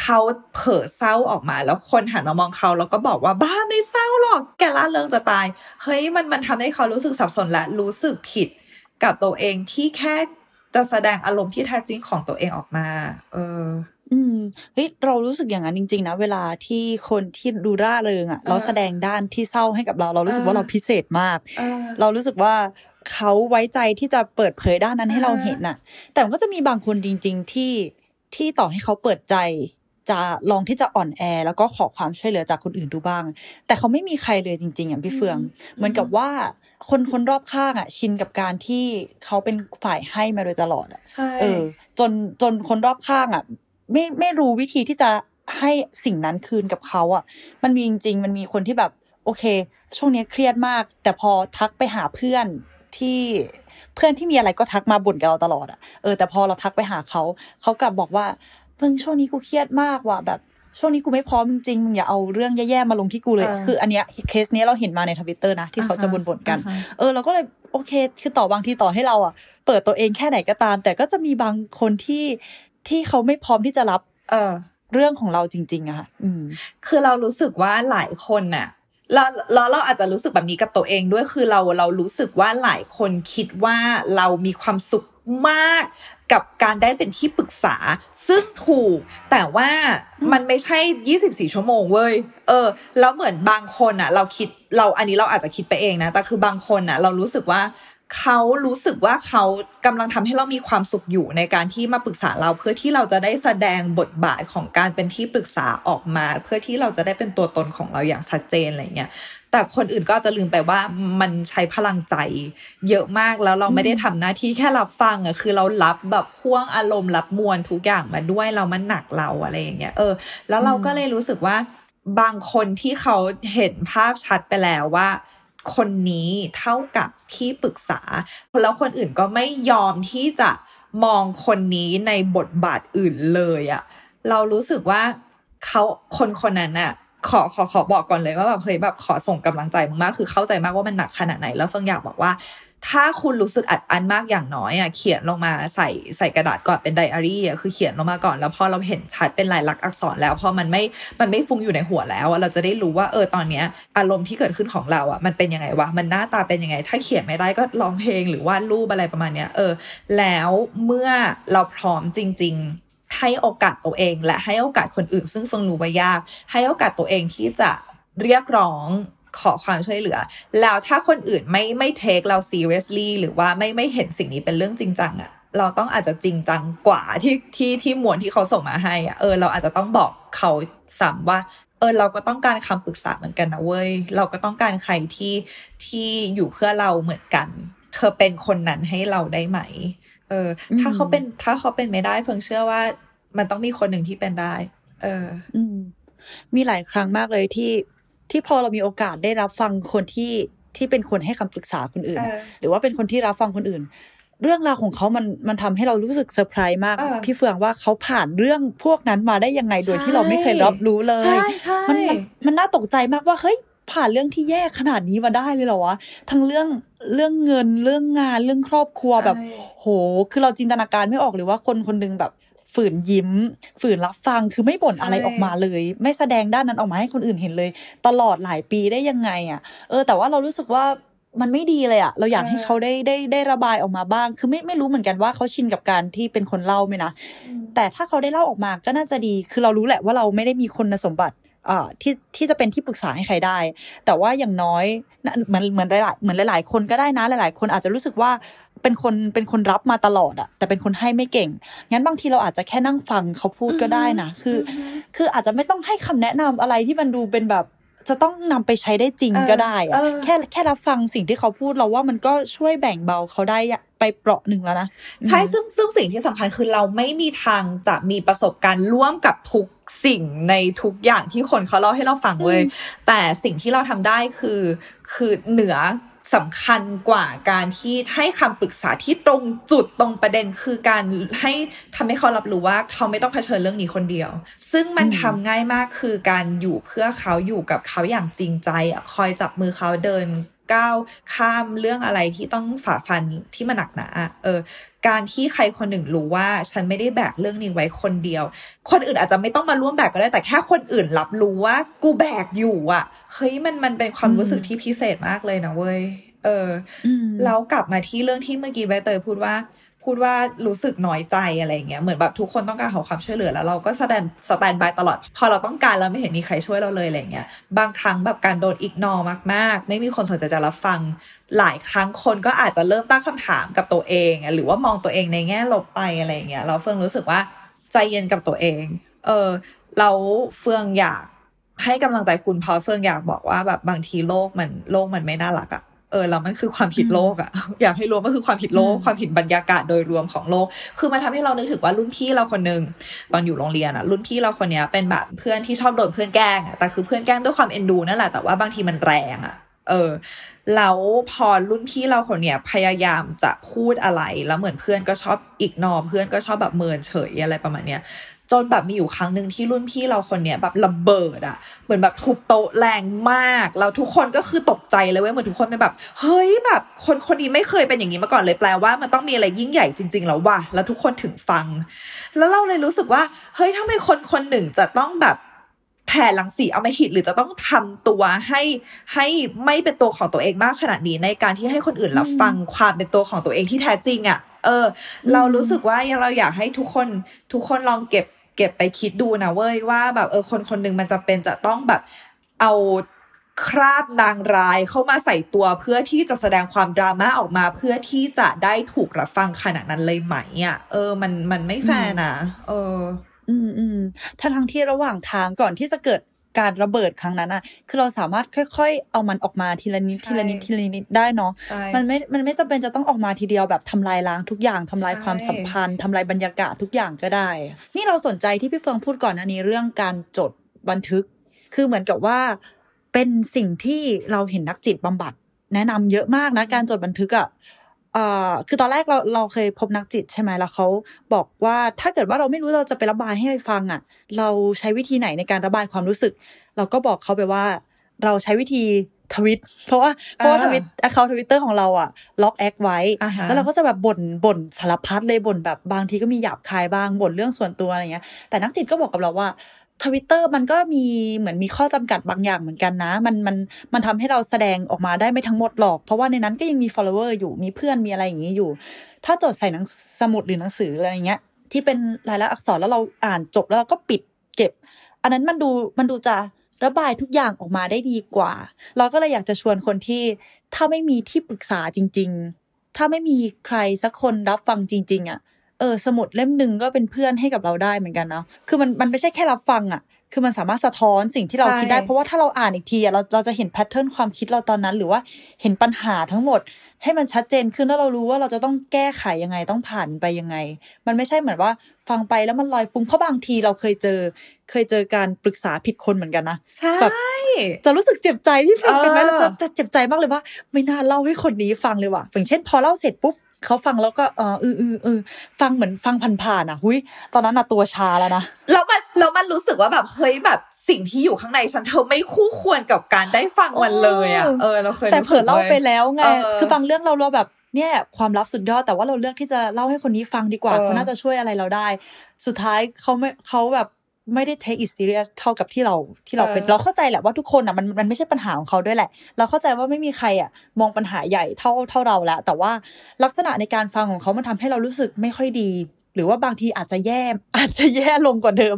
เขาเผลอเศร้าออกมา แล้วคนหันมามองเขาแล้วก็บอกว่าบ้าไม่เศร้าหรอกแกล่าเริงจะตายเฮ้ยมันมันทำให้เขารู้สึกสับสนและรู้สึกผิดกับตัวเองที่แค่จะแสดงอารมณ์ที่แท้จริงของตัวเองออกมา เออ อืมเฮ้ยเรารู้สึกอย่างนั้นจริง ๆ นะ เวลาที่คนที่ดูร่าเริงอะเออเราแสดงด้านที่เศร้าให้กับเรา เรารู้สึกว่าเออเราพิเศษมากเออเรารู้สึกว่าเขาไว้ใจที่จะเปิดเผยด้านนั้นให้เราเห็นน่ะ แต่มันก็จะมีบางคนจริง ๆ ที่ที่ต่อให้เขาเปิดใจ จะลองที่จะอ่อนแอ แล้วก็ขอความช่วยเหลือจากคนอื่นดูบ้าง แต่เขาไม่มีใครเลยจริง ๆ อย่างพี่เฟือง เหมือนกับว่าคนคนรอบข้างอะ ชินกับการที่เขาเป็นฝ่ายให้มาโดยตลอดอะใช่เออ จนจนคนรอบข้างอะ ไม่ไม่รู้วิธีที่จะให้สิ่งนั้นคืนกับเขาอะ มันมีจริง ๆ มันมีคนที่แบบ โอเค ช่วงนี้เครียดมาก แต่พอทักไปหาเพื่อนที่เพื่อนที่มีอะไรก็ทักมาบ่นกับเราตลอดอะเออแต่พอเราทักไปหาเขาเขากลับบอกว่าเพิ่งช่วงนี้กูเครียดมากว่ะแบบช่วงนี้กูไม่พร้อมจริงๆมึงอย่าเอาเรื่องแย่ๆมาลงที่กูเลยเออคืออันเนี้ยเคสเนี้ยเราเห็นมาในทวิตเตอร์นะที่เขาจะบ่นๆกันอ่าฮะเออเราก็เลยโอเค คือต่อบางทีต่อให้เราอะ เปิดตัวเองแค่ไหนก็ตาม แต่ก็จะมีบางคนที่ ที่เขาไม่พร้อมที่จะรับ เออ เรื่องของเราจริง ๆอะค่ะอืมคือเรารู้สึกว่าหลายคนน่ะแล้วแล้วเราอาจจะรู้สึกแบบนี้กับตัวเองด้วยคือเราเรารู้สึกว่าหลายคนคิดว่าเรามีความสุขมากกับการได้เป็นที่ปรึกษา ซึ่งถูก แต่ว่ามันไม่ใช่ 24 ชั่วโมงเว้ยเออแล้วเหมือนบางคนอะเราคิดเราอันนี้เราอาจจะคิดไปเองนะ แต่คือบางคนอะเรารู้สึกว่า เขารู้สึกว่าเขากำลังทำให้เรามีความสุขอยู่ในการที่มาปรึกษาเรา เพื่อที่เราจะได้แสดงบทบาทของการเป็นที่ปรึกษาออกมา เพื่อที่เราจะได้เป็นตัวตนของเราอย่างชัดเจนอะไรเงี้ยแต่คนอื่นก็จะลืมไปว่ามันใช้พลังใจ เยอะมากแล้วเราไม่ได้ทำหน้าที่แค่รับฟังอะคือเรารับแบบพ่วงอารมณ์รับมวลทุกอย่างมาด้วยเรามันหนักเราอะไรอย่างเงี้ยเออ แล้วเราก็เลยรู้สึกว่าบางคนที่เขาเห็นภาพชัดไปแล้วว่า คนนี้เท่ากับที่ปรึกษา แล้วคนอื่นก็ไม่ยอมที่จะมองคนนี้ในบทบาทอื่นเลยอะเรารู้สึกว่าเขาคนคนนั้นอะขอขอขอบอกก่อนเลยว่าแบบเฮ้ยแบบขอส่งกำลังใจมากๆคือเข้าใจมากว่ามันหนักขนาดไหน แล้วเฟิงอยากบอกว่า ถ้าคุณรู้สึกอัดอั้นมากอย่างน้อยอะเขียนลงมาใส่ใส่กระดาษก่อนเป็นไดอารี่อะคือเขียนลงมาก่อนแล้วพอเราเห็นชัดเป็นลายลักษณ์อักษรแล้วพอมันไม่มันไม่ฟุ้งอยู่ในหัวแล้วอะเราจะได้รู้ว่าเออตอนเนี้ยอารมณ์ที่เกิดขึ้นของเราอะมันเป็นยังไงวะมันหน้าตาเป็นยังไง ถ้าเขียนไม่ได้ก็ร้องเพลงหรือวาดรูปอะไรประมาณเนี้ยเออ แล้วเมื่อเราพร้อมจริง ๆให้โอกาสตัวเองและให้โอกาสคนอื่นซึ่งเฟิงรู้ว่ายาก ให้โอกาสตัวเองที่จะเรียกร้อง ขอความช่วยเหลือ แล้วถ้าคนอื่นไม่ไม่เทคเรา seriously หรือว่าไม่ไม่เห็นสิ่งนี้เป็นเรื่องจริงจังอะเราต้องอาจจะจริงจังกว่าที่ที่ที่มวลที่เขาส่งมาให้อะเออ เราอาจจะต้องบอกเขาซ้ำว่า เออ เราก็ต้องการคำปรึกษาเหมือนกันนะเว้ย เราก็ต้องการใครที่ที่อยู่เพื่อเราเหมือนกัน เธอเป็นคนนั้นให้เราได้ไหม เออ ถ้าเขาเป็นถ้าเขาเป็นไม่ได้เฟิงเชื่อว่า มันต้องมีคนหนึ่งที่เป็นได้ เออ อืมมีหลายครั้งมากเลยที่ ที่พอเรามีโอกาสได้รับฟังคนที่ที่เป็นคนให้คำปรึกษาคนอื่นเออหรือว่าเป็นคนที่รับฟังคนอื่น เรื่องราวของเขามันมันทำให้เรารู้สึกเซอร์ไพรส์มากเออพี่เฟืองว่าเขาผ่านเรื่องพวกนั้นมาได้ยังไงโดยที่เราไม่เคยรับรู้เลยใช่ใช่มันมันมันน่าตกใจมากว่าเฮ้ยผ่านเรื่องที่แย่ขนาดนี้มาได้เลยเหรอวะทั้งเรื่องเรื่องเงินเรื่องงานเรื่องครอบครัวแบบใช่โห คือเราจินตนาการไม่ออกเลยว่าคนคนหนึงแบบ ฝืนยิ้ม ฝืนรับฟังคือไม่บ่นอะไรออกมาเลย ไม่แสดงด้านนั้นออกมาให้คนอื่นเห็นเลย ตลอดหลายปีได้ยังไงอะเออแต่ว่าเรารู้สึกว่ามันไม่ดีเลยอะเราอยากให้เขาได้ได้ได้ระบายออกมาบ้าง คือไม่ไม่รู้เหมือนกันว่าเขาชินกับการที่เป็นคนเล่าไหมนะแต่ถ้าเขาได้เล่าออกมาก็น่าจะดี คือเรารู้แหละว่าเราไม่ได้มีคุณสมบัติอ่า ที่ที่จะเป็นที่ปรึกษาให้ใครได้ แต่ว่าอย่างน้อยนะเหมือนเหมือนหลายๆเหมือนหลาย ๆ คนก็ได้นะหลาย ๆ คนอาจจะรู้สึกว่าเป็นคนเป็นคนรับมาตลอดอะแต่เป็นคนให้ไม่เก่งงั้นบางทีเราอาจจะแค่นั่งฟังเขาพูดก็ได้นะคือ คืออาจจะไม่ต้องให้คำแนะนำอะไรที่มันดูเป็นแบบ จะต้องนำไปใช้ได้จริงเออก็ได้อะเออแค่แค่รับฟังสิ่งที่เขาพูดเราว่ามันก็ช่วยแบ่งเบาเขาได้ไปเปราะหนึ่งแล้วนะใช่ซึ่งซึ่งสิ่งที่สำคัญคือเราไม่มีทางจะมีประสบการณ์ร่วมกับทุกสิ่งในทุกอย่างที่คนเขาเล่าให้เราฟังเลยแต่สิ่งที่เราทำได้คือ คือเหนือ สำคัญกว่าการที่ให้คำปรึกษาที่ตรงจุดตรงประเด็นคือการให้ทำให้เขารับรู้ว่าเขาไม่ต้องเผชิญเรื่องนี้คนเดียว ซึ่งมันทำง่ายมากคือการอยู่เพื่อเขาอยู่กับเขาอย่างจริงใจคอยจับมือเขาเดินก้าวข้ามเรื่องอะไรที่ต้องฝ่าฟันที่มันหนักหนาอะเออ การที่ใครคนหนึ่งรู้ว่า ฉันไม่ได้แบกเรื่องนี้ไว้คนเดียว คนอื่นอาจจะไม่ต้องมาร่วมแบกก็ได้แต่แค่คนอื่นรับรู้ว่า กูแบกอยู่อะเฮ้ยมันมันเป็นความรู้สึกที่พิเศษมากเลยนะเว้ยเอออืมแล้วกลับมาที่เรื่องที่เมื่อกี้ใบเตยพูดว่าพูดว่ารู้สึกน้อยใจอะไรเงี้ยเหมือนแบบทุกคนต้องการขอความช่วยเหลือแล้วเราก็แสดงสแตนบายตลอด พอเราต้องการแล้วไม่เห็นมีใครช่วยเราเลยอะไรเงี้ยบางครั้งแบบการโดนอิกนอมากๆ ไม่มีคนสนใจจะรับฟัง หลายครั้งคนก็อาจจะเริ่มตั้งคำถามกับตัวเองอะหรือว่ามองตัวเองในแง่ลบไปอะไรเงี้ยเราเฟืองรู้สึกว่าใจเย็นกับตัวเอง เออเราเฟืองอยากให้กำลังใจคุณเพราะเฟืองอยากบอกว่าแบบบางทีโลกมันโลกมันไม่น่ารักอะเออแล้วมันคือความผิดโลกอะอยากให้รู้ว่ามันคือความผิดโลก ความผิดบรรยากาศโดยรวมของโลก คือมันทำให้เรานึกถึงว่ารุ่นพี่เราคนหนึ่งตอนอยู่โรงเรียนอะรุ่นพี่เราคนเนี้ยเป็นแบบเพื่อนที่ชอบโดนเพื่อนแกล้งอะแต่คือเพื่อนแกล้งด้วยความเอ็นดูนั่นแหละแต่ว่าบางทีมันแรงอะ เออแล้วพอรุ่นพี่เราคนเนี้ยพยายามจะพูดอะไร แล้วเหมือนเพื่อนก็ชอบอีกนอเพื่อนก็ชอบแบบเมินเฉยอะไรประมาณเนี้ยจนแบบมีอยู่ครั้งหนึ่งที่รุ่นพี่เราคนเนี้ยแบบระเบิดอะเหมือนแบบทุบโต๊ะแรงมากแล้วทุกคนก็คือตกใจเลยเว้ยเหมือนทุกคนเป็นแบบ เฮ้ยแบบ คนคนนี้ไม่เคยเป็นอย่างนี้มาก่อนเลยแปลว่า มันต้องมีอะไรยิ่งใหญ่จริง ๆ แล้วว่ะแล้วทุกคนถึงฟัง แล้วเราเลยรู้สึกว่า เฮ้ยทำไมคนคนหนึ่งจะต้องแบบ แผ่ลังสีเอามาหิตหรือจะต้องทำตัวให้ให้ไม่เป็นตัวของตัวเองมากขนาดนี้ ในการที่ให้คนอื่นรับฟังความเป็นตัวของตัวเองที่แท้จริงอะ่ะ เออ เรารู้สึกว่าเราอยากให้ทุกคนทุกคนลองเก็บ เก็บไปคิดดูนะเว้ยว่าแบบเออคนคนหนึ่งมันจะเป็นจะต้องแบบเอาคราบนางร้ายเข้ามาใส่ตัวเพื่อที่จะแสดงความดราม่าออกมาเพื่อที่จะได้ถูกรับฟังขนาดนั้นเลยไหมอะ เออ มันมันไม่แฟร์นะเออ อืมอืมถ้าทั้งที่ระหว่างทางก่อนที่จะเกิดการระเบิดครั้งนั้นอะคือเราสามารถค่อย ๆ เอามันออกมาทีละนิดใช่ทีละนิดทีละนิดได้เนาะใช่มันไม่ มันไม่จำเป็นจะต้องออกมาทีเดียวแบบทำลายล้างทุกอย่างทำลายใช่ความสัมพันธ์ทำลายบรรยากาศทุกอย่างก็ได้ นี่เราสนใจที่พี่เฟืองพูดก่อนอันนี้เรื่องการจดบันทึก คือเหมือนกับว่าเป็นสิ่งที่เราเห็นนักจิตบำบัด แนะนำเยอะมากนะการจดบันทึกอะ เอ่อคือตอนแรกเราเราเคยพบนักจิตใช่ไหมแล้วเขาบอกว่าถ้าเกิดว่าเราไม่รู้เราจะไประบายให้ใครฟังอะ เราใช้วิธีไหนในการระบายความรู้สึก เราก็บอกเขาไปว่า เราใช้วิธีทวิตเพราะว่าเพราะว่าอ่า tweet account Twitter ของเราอะล็อก acc ไว้อ่าฮะแล้วเราก็จะแบบบ่นบ่นสารพัดเลยบ่นแบบบางทีก็มีหยาบคายบ้างบ่นเรื่องส่วนตัวอะไรเงี้ยแต่นักจิตก็บอกกับเราว่า ทวิตเตอร์มันก็มีเหมือนมีข้อจำกัดบางอย่างเหมือนกันนะ มันมันมันทำให้เราแสดงออกมาได้ไม่ทั้งหมดหรอก เพราะว่าในนั้นก็ยังมี follower อยู่มีเพื่อนมีอะไรอย่างนี้อยู่ ถ้าจดใส่หนังสมุดหรือหนังสืออะไรเงี้ย ที่เป็นลายลักษณ์อักษรแล้วเราอ่านจบแล้วเราก็ปิดเก็บ อันนั้นมันดูมันดูจะระบายทุกอย่างออกมาได้ดีกว่า เราก็เลยอยากจะชวนคนที่ ถ้าไม่มีที่ปรึกษาจริง ๆ ถ้าไม่มีใครสักคนรับฟังจริง ๆอะ เออสมุดเล่มหนึ่งก็เป็นเพื่อนให้กับเราได้เหมือนกันเนาะคือมันมันไม่ใช่แค่รับฟังอะคือมันสามารถสะท้อนสิ่งที่เราใช่คิดได้ เพราะว่าถ้าเราอ่านอีกทีอะเราเราจะเห็นแพทเทิร์นความคิดเราตอนนั้น หรือว่าเห็นปัญหาทั้งหมด ให้มันชัดเจนขึ้นแล้วเรารู้ว่าเราจะต้องแก้ไขยังไงต้องผ่านไปยังไง มันไม่ใช่เหมือนว่าฟังไปแล้วมันลอยฟุ้งเพราะบางทีเราเคยเจอ เคยเจอการปรึกษาผิดคนเหมือนกันนะใช่แบบจะรู้สึกเจ็บใจพี่ฟังเป็นไหมเออเราจะจะเจ็บใจมากเลยว่า ไม่น่าเล่าให้คนนี้ฟังเลยว่ะอย่างเช่น พอเล่าเสร็จปุ๊บ เขาฟังแล้วก็เออเออเออเออฟังเหมือนฟังผ่านๆอะ หุยตอนนั้นน่ะตัวชาแล้วนะแล้วมันแล้วมันรู้สึกว่าแบบเฮ้ยแบบสิ่งที่อยู่ข้างในฉันเธอไม่คู่ควรกับการได้ฟังมันเลยอะเออเออเราเคยแต่รู้เผลสึอกเล่าว้ยไปแล้วไงเออคือบางเรื่องเราเราแบบเนี่ยความลับสุดยอดแต่ว่าเราเลือกที่จะเล่าให้คนนี้ฟังดีกว่าเออเขาน่าจะช่วยอะไรเราได้ สุดท้ายเขาไม่เขาแบบ ไม่ได้ take it serious เท่ากับที่เราที่เราเป็นเราเข้าใจแหละว่าทุกคนอะมันมันไม่ใช่ปัญหาของเขาด้วยแหละ เราเข้าใจว่าไม่มีใครอะมองปัญหาใหญ่เท่าเท่าเราแล้ว แต่ว่าลักษณะในการฟังของเขามันทำให้เรารู้สึกไม่ค่อยดี หรือว่าบางทีอาจจะแย่อาจจะแย่ลงกว่าเดิม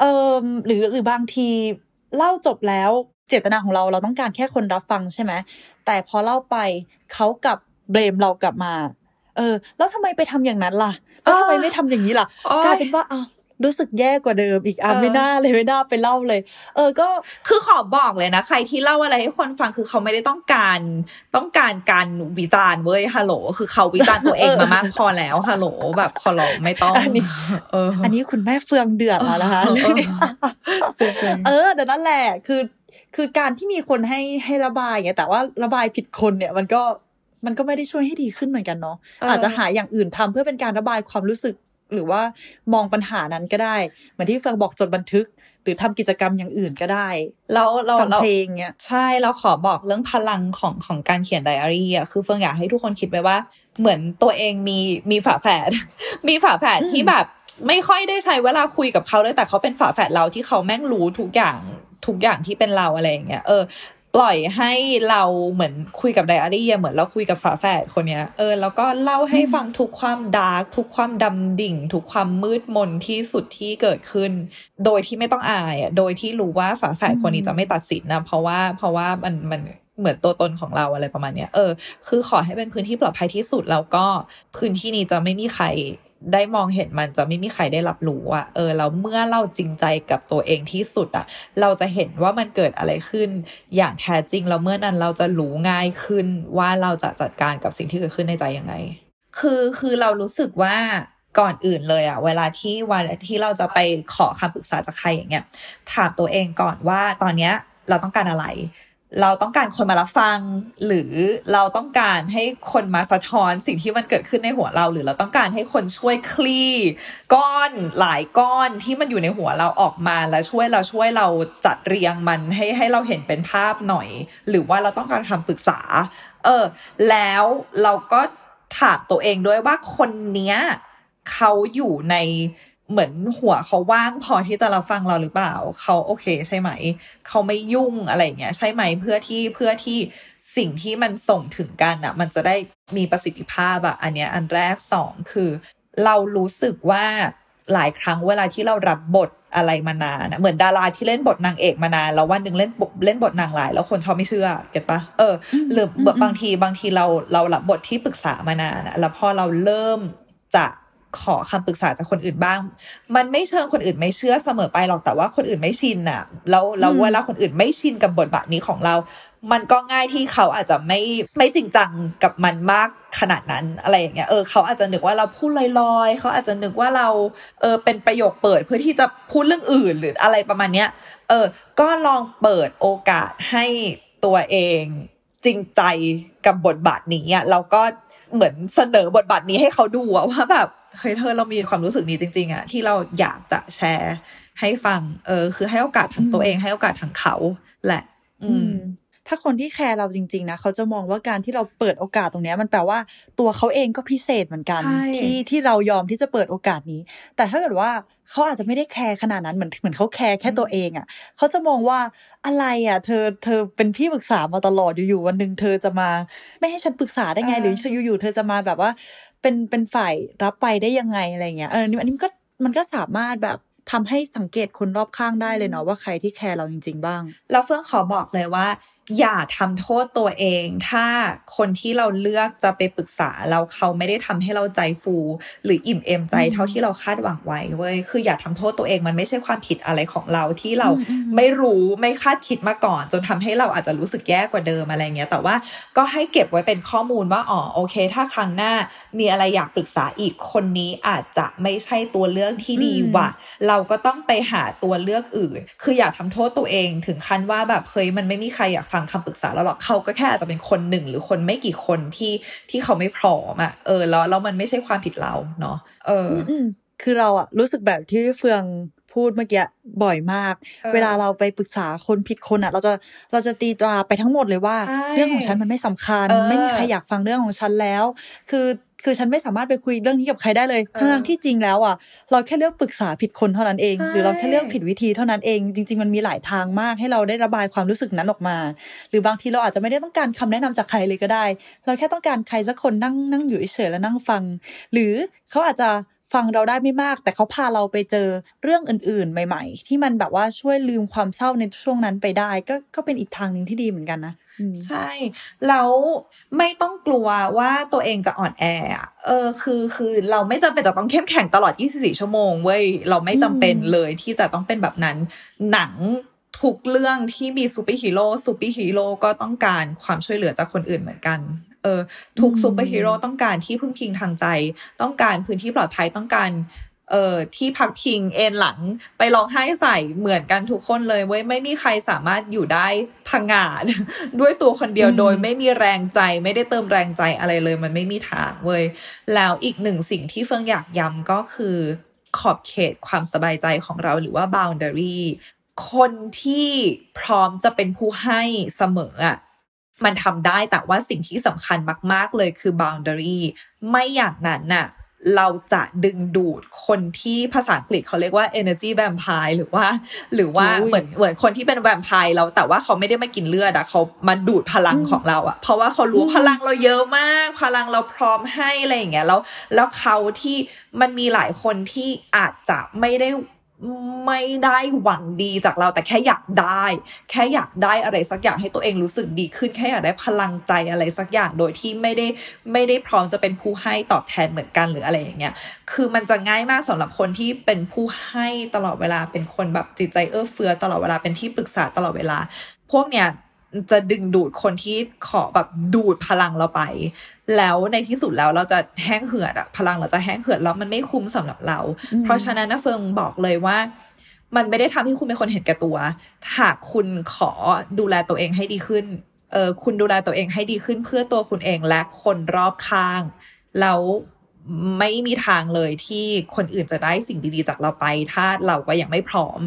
เออหรือหรือบางทีเล่าจบแล้วเจตนาของเราเราต้องการแค่คนรับฟังใช่ไหมแต่พอเล่าไปเขากลับเบลมเรากลับมา เออ แล้วทำไมไปทำอย่างนั้นล่ะแล้วทำไมไม่ทำอย่างนี้ล่ะโอ๊ยกลายเป็นว่าอ้าว รู้สึกแย่กว่าเดิมอีกอะเออไม่น่าเลยไม่น่าไปเล่าเลย เออก็คือขอบอกเลยนะ ใครที่เล่าอะไรให้คนฟังคือเขาไม่ได้ต้องการต้องการการวิจารณ์เว้ยฮัลโหล คือเขาวิจารณ์ตัวเองมามากพอแล้วฮัลโหลแบบขอร้องไม่ต้องอันนี้เอออันนี้คุณแม่เฟืองเดือดแล้วนะคะเออเรื่องนี้จริงๆเออ แต่นั่นแหละคือคือการที่มีคนให้ให้ระบายไงแต่ว่าระบายผิดคนเนี่ยมันก็มันก็ไม่ได้ช่วยให้ดีขึ้นเหมือนกันเนาะเออออาจจะหาอย่างอื่นทำเพื่อเป็นการระบายความรู้สึก หรือว่ามองปัญหานั้นก็ได้ เหมือนที่เฟืองบอกจดบันทึก หรือทำกิจกรรมอย่างอื่นก็ได้แล้วเราฟังเราเพลงเงี้ยใช่เราขอบอกเรื่องพลังของของการเขียนไดอารี่อะคือเฟิงอยากให้ทุกคนคิดไปว่า เหมือนตัวเองมีมีฝาแฝดมีฝาแฝดอืมที่แบบไม่ค่อยได้ใช้เวลาคุยกับเขาเลยแต่เขาเป็นฝาแฝดเราที่เขาแม่งรู้ทุกอย่างทุกอย่างที่เป็นเราอะไรอย่างเงี้ยเออ ปล่อยให้เราเหมือนคุยกับไดอารี่เหมือนเราคุยกับฝาแฝดคนเนี้ยเออแล้วก็เล่าให้ฟังทุกความดาร์กทุกความดำดิ่ง ทุกความมืดมนที่สุดที่เกิดขึ้น โดยที่ไม่ต้องอายอะโดยที่รู้ว่าฝาแฝดคนนี้จะไม่ตัดสินนะเพราะว่าเพราะว่ามันมันเหมือนตัวตนของเราอะไรประมาณเนี้ยเออ คือขอให้เป็นพื้นที่ปลอดภัยที่สุดแล้วก็พื้นที่นี้จะไม่มีใคร ได้มองเห็นมันจะไม่มีใครได้รับรู้อะเออแล้วเมื่อเราจริงใจกับตัวเองที่สุดอะเราจะเห็นว่ามันเกิดอะไรขึ้น อย่างแท้จริงแล้วเมื่อนั้นเราจะรู้ง่ายขึ้นว่าเราจะจัดการกับสิ่งที่เกิดขึ้นในใจยังไง คือคือเรารู้สึกว่าก่อนอื่นเลยอะเวลาที่วันที่เราจะไปขอคำปรึกษาจากใครอย่างเงี้ยถามตัวเองก่อนว่าตอนเนี้ยเราต้องการอะไร เราต้องการคนมารับฟัง หรือเราต้องการให้คนมาสะท้อนสิ่งที่มันเกิดขึ้นในหัวเรา หรือเราต้องการให้คนช่วยคลี่ก้อนหลายก้อนที่มันอยู่ในหัวเราออกมาแล้วช่วยเราช่วยเราจัดเรียงมันให้ให้เราเห็นเป็นภาพหน่อย หรือว่าเราต้องการคำปรึกษา เออ แล้วเราก็ถามตัวเองด้วยว่าคนเนี้ยเขาอยู่ใน เหมือนหัวเขาว่างพอที่จะรับฟังเราหรือเปล่า เขาโอเคใช่ไหม เขาไม่ยุ่งอะไรเงี้ยใช่ไหมเพื่อที่เพื่อที่สิ่งที่มันส่งถึงกันอะมันจะได้มีประสิทธิภาพอะอันเนี้ยอันแรกสองคือ เรารู้สึกว่าหลายครั้งเวลาที่เรารับบทอะไรมานานเหมือนดาราที่เล่นบทนางเอกมานานแล้ววันหนึ่งเล่นเล่นบทนางร้าย แล้วคนชอบไม่เชื่อเก็ตปะเออหรือบางทีบางทีเราเรารับบทที่ปรึกษามานานแล้วพอเราเริ่มจะ ขอคำปรึกษาจากคนอื่นบ้าง มันไม่เชิงคนอื่นไม่เชื่อเสมอไปหรอกแต่ว่าคนอื่นไม่ชินอะแล้วแล้วเวลาคนอื่นไม่ชินกับบทบาทนี้ของเรา มันก็ง่ายที่เขาอาจจะไม่ไม่จริงจังกับมันมากขนาดนั้นอะไรอย่างเงี้ยเออเขาอาจจะนึกว่าเราพูดลอยๆ เขาอาจจะนึกว่าเราเออเป็นประโยคเปิดเพื่อที่จะพูดเรื่องอื่นหรืออะไรประมาณเนี้ยเออก็ลองเปิดโอกาสให้ตัวเองจริงใจกับบทบาทนี้อะเราก็เหมือนเสนอบทบาทนี้ให้เขาดูว่าแบบ เฮ้ยเธอเรามีความรู้สึกนี้จริง ๆอะที่เราอยากจะแชร์ให้ฟัง เออ คือให้โอกาสทั้งตัวเองให้โอกาสทั้งเขาแหละ อืม ถ้าคนที่แคร์เราจริง ๆ นะเขาจะมองว่าการที่เราเปิดโอกาสตรงนี้มันแปลว่าตัวเขาเองก็พิเศษเหมือนกัน ที่ที่เรายอมที่จะเปิดโอกาสนี้ แต่ถ้าเกิดว่าเขาอาจจะไม่ได้แคร์ขนาดนั้นเหมือนเหมือนเขาแคร์แค่ตัวเองอะเขาจะมองว่าอะไรอะ เธอเธอเป็นพี่ปรึกษามาตลอดอยู่ๆวันหนึ่งเธอจะมาไม่ให้ฉันปรึกษาได้ไงหรืออยู่ๆเธอจะมาแบบว่า เป็นเป็นฝ่ายรับไปได้ยังไงอะไรเงี้ยเอออันนี้มันก็มันก็สามารถแบบทำให้สังเกตคนรอบข้างได้เลยเนาะว่าใครที่แคร์เราจริง ๆ บ้างแล้วเฟื่องขอบอกเลยว่า อย่าทำโทษตัวเอง ถ้าคนที่เราเลือกจะไปปรึกษาเราเขาไม่ได้ทำให้เราใจฟู หรืออิ่มเอมใจเท่าที่เราคาดหวังไว้เว้ยคืออย่าทำโทษตัวเองมันไม่ใช่ความผิดอะไรของเราที่เราไม่รู้ไม่คาดคิดมาก่อน จนทำให้เราอาจจะรู้สึกแย่กว่าเดิมอะไรเงี้ย แต่ว่าก็ให้เก็บไว้เป็นข้อมูลว่าอ๋อโอเค ถ้าครั้งหน้ามีอะไรอยากปรึกษาอีกคนนี้อาจจะไม่ใช่ตัวเลือกที่ดีว่ะเราก็ต้องไปหาตัวเลือกอื่น คืออย่าทำโทษตัวเองถึงขั้นว่าแบบเฮ้ยมันไม่มีใครอยากฟังคำปรึกษาเราหรอกเขาก็แค่อาจจะเป็นคนหนึ่งหรือคนไม่กี่คนที่ที่เขาไม่พร้อมอะเออแล้วแล้วมันไม่ใช่ความผิดเราเนาะเออคือเราอะรู้สึกแบบที่เฟืองพูดเมื่อกี้บ่อยมาก เวลาเราไปปรึกษาคนผิดคนอะเราจะเราจะตีตราไปทั้งหมดเลยว่า เรื่องของฉันมันไม่สำคัญ ไม่มีใครอยากฟังเรื่องของฉันแล้ว คือ คือฉันไม่สามารถไปคุยเรื่องนี้กับใครได้เลยทั้งที่จริงแล้วอะเราแค่เลือกปรึกษาผิดคนเท่านั้นเอง หรือเราแค่เลือกผิดวิธีเท่านั้นเอง จริง ๆ มันมีหลายทางมากให้เราได้ระบายความรู้สึกนั้นออกมา หรือบางทีเราอาจจะไม่ได้ต้องการคำแนะนำจากใครเลยก็ได้ เราแค่ต้องการใครสักคนนั่งนั่งอยู่เฉยๆแล้วนั่งฟัง หรือเขาอาจจะฟังเราได้ไม่มาก แต่เขาพาเราไปเจอเรื่องอื่นๆ ใหม่ ๆ ที่มันแบบว่าช่วยลืมความเศร้าในช่วงนั้นไปได้ ก็ก็เป็นอีกทางหนึ่งที่ดีเหมือนกันนะ ใช่ แล้วไม่ต้องกลัวว่าตัวเองจะอ่อนแอเออคือคือเราไม่จำเป็นจะต้องเข้มแข็งตลอด 24 ชั่วโมงเว้ยเราไม่จำเป็นเลยที่จะต้องเป็นแบบนั้น หนังทุกเรื่องที่มีซูเปอร์ฮีโร่ซูเปอร์ฮีโร่ก็ต้องการความช่วยเหลือจากคนอื่นเหมือนกันเออทุกซูเปอร์ฮีโร่ต้องการที่พึ่งพิงทางใจ ต้องการพื้นที่ปลอดภัยต้องการ เอ่อที่พักพิงเอนหลังไปร้องไห้ใส่เหมือนกันทุกคนเลยเว้ยไม่มีใครสามารถอยู่ได้พังงาดด้วยตัวคนเดียวโดยไม่มีแรงใจ ไม่ได้เติมแรงใจอะไรเลย มันไม่มีทางเว้ยแล้วอีกหนึ่งสิ่งที่เฟิงอยากย้ำก็คือขอบเขตความสบายใจของเราหรือว่า boundary คนที่พร้อมจะเป็นผู้ให้เสมออะมันทำได้แต่ว่าสิ่งที่สำคัญมาก ๆ เลยคือ boundary ไม่อย่างนั้นน่ะ เราจะดึงดูดคนที่ภาษาอังกฤษเขาเรียกว่า energy vampire หรือว่า หรือว่าเหมือนเหมือนคนที่เป็นแวมไพร์เราแต่ว่าเขาไม่ได้มากินเลือดอะเขามาดูดพลังของเราอะเพราะว่าเขารู้พลังเราเยอะมาก พลังเราพร้อมให้อะไรอย่างเงี้ยแล้วแล้วเขาที่มันมีหลายคนที่อาจจะไม่ได้ ไม่ได้หวังดีจากเราแต่แค่อยากได้ แค่อยากได้อะไรสักอย่างให้ตัวเองรู้สึกดีขึ้นแค่อยากได้พลังใจอะไรสักอย่างโดยที่ไม่ได้ไม่ได้พร้อมจะเป็นผู้ให้ตอบแทนเหมือนกันหรืออะไรอย่างเงี้ยคือมันจะง่ายมากสำหรับคนที่เป็นผู้ให้ตลอดเวลาเป็นคนแบบจิตใจเอื้อเฟื้อตลอดเวลาเป็นที่ปรึกษาตลอดเวลา พวกเนี้ย จะดึงดูดคนที่ขอแบบดูดพลังเราไป แล้วในที่สุดแล้วเราจะแห้งเหือดอะพลังเราจะแห้งเหือดแล้วมันไม่คุ้มสำหรับเรา เพราะฉะนั้นนะเฟิงบอกเลยว่า มันไม่ได้ทำให้คุณเป็นคนเห็นแก่ตัว หากคุณขอดูแลตัวเองให้ดีขึ้นเออคุณดูแลตัวเองให้ดีขึ้นเพื่อตัวคุณเองและคนรอบข้าง แล้ว ไม่มีทางเลยที่คนอื่นจะได้สิ่งดีๆ จากเราไป ถ้าเราก็ยังไม่พร้อม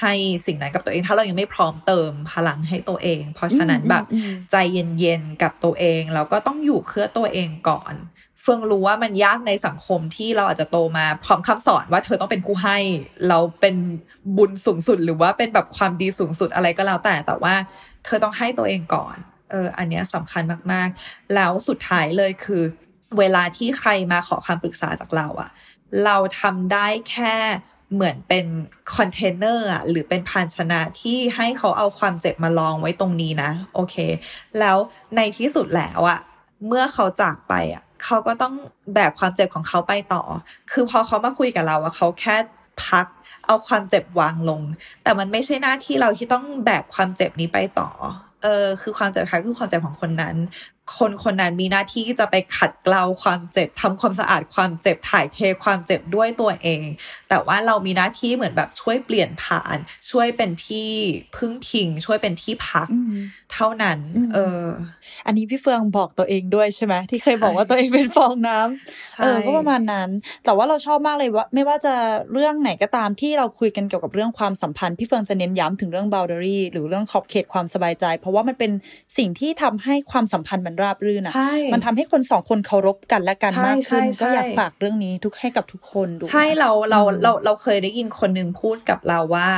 ให้สิ่งนั้นกับตัวเอง ถ้าเรายังไม่พร้อมเติมพลังให้ตัวเอง เพราะฉะนั้นแบบอืมอืมใจเย็นๆกับตัวเองแล้วก็ต้องอยู่เพื่อตัวเองก่อน เฟืองรู้ว่ามันยากในสังคมที่เราอาจจะโตมาพร้อมคำสอนว่าเธอต้องเป็นผู้ให้ เราเป็นบุญสูงสุดหรือว่าเป็นแบบความดีสูงสุดอะไรก็แล้วแต่แต่ว่า เธอต้องให้ตัวเองก่อนเอออันเนี้ยสำคัญมากๆ แล้วสุดท้ายเลยคือ เวลาที่ใครมาขอคำปรึกษาจากเราอะเราทำได้แค่เหมือนเป็นคอนเทนเนอร์อะหรือเป็นภาชนะที่ให้เขาเอาความเจ็บมาลองไว้ตรงนี้นะ โอเค แล้วในที่สุดแล้วอะเมื่อเขาจากไปอะเขาก็ต้องแบกความเจ็บของเขาไปต่อ คือพอเขามาคุยกับเราอะเขาแค่พักเอาความเจ็บวางลง แต่มันไม่ใช่หน้าที่เราที่ต้องแบกความเจ็บนี้ไปต่อเออคือความเจ็บค่ะคือความเจ็บของคนนั้น คนคนนั้นมีหน้าที่จะไปขัดเกลาความเจ็บทำความสะอาดความเจ็บถ่ายเทความเจ็บด้วยตัวเอง แต่ว่าเรามีหน้าที่เหมือนแบบช่วยเปลี่ยนผ่าน ช่วยเป็นที่พึ่งพิง ช่วยเป็นที่พักอืมเท่านั้นอืมเออ อันนี้พี่เฟืองบอกตัวเองด้วยใช่ไหมที่เคยบอกว่าตัวเองเป็นฟองน้ำใช่เออก็ประมาณนั้น แต่ว่าเราชอบมากเลยว่า ไม่ว่าจะเรื่องไหนก็ตามที่เราคุยกันเกี่ยวกับเรื่องความสัมพันธ์พี่เฟืองจะเน้นย้ำถึงเรื่อง boundary หรือเรื่องขอบเขตความสบายใจ เพราะว่ามันเป็นสิ่งที่ทำให้ความสัมพันธ์มันราบรื่นอะใช่มันทำให้คนสองคนเคารพกันและกันใช่มากขึ้นใช่ใช่ก็อยากฝากเรื่องนี้ทุกให้กับทุกคนดูใช่เราเราอืมเราเราเคยได้ยินคนหนึ่งพูดกับเราว่า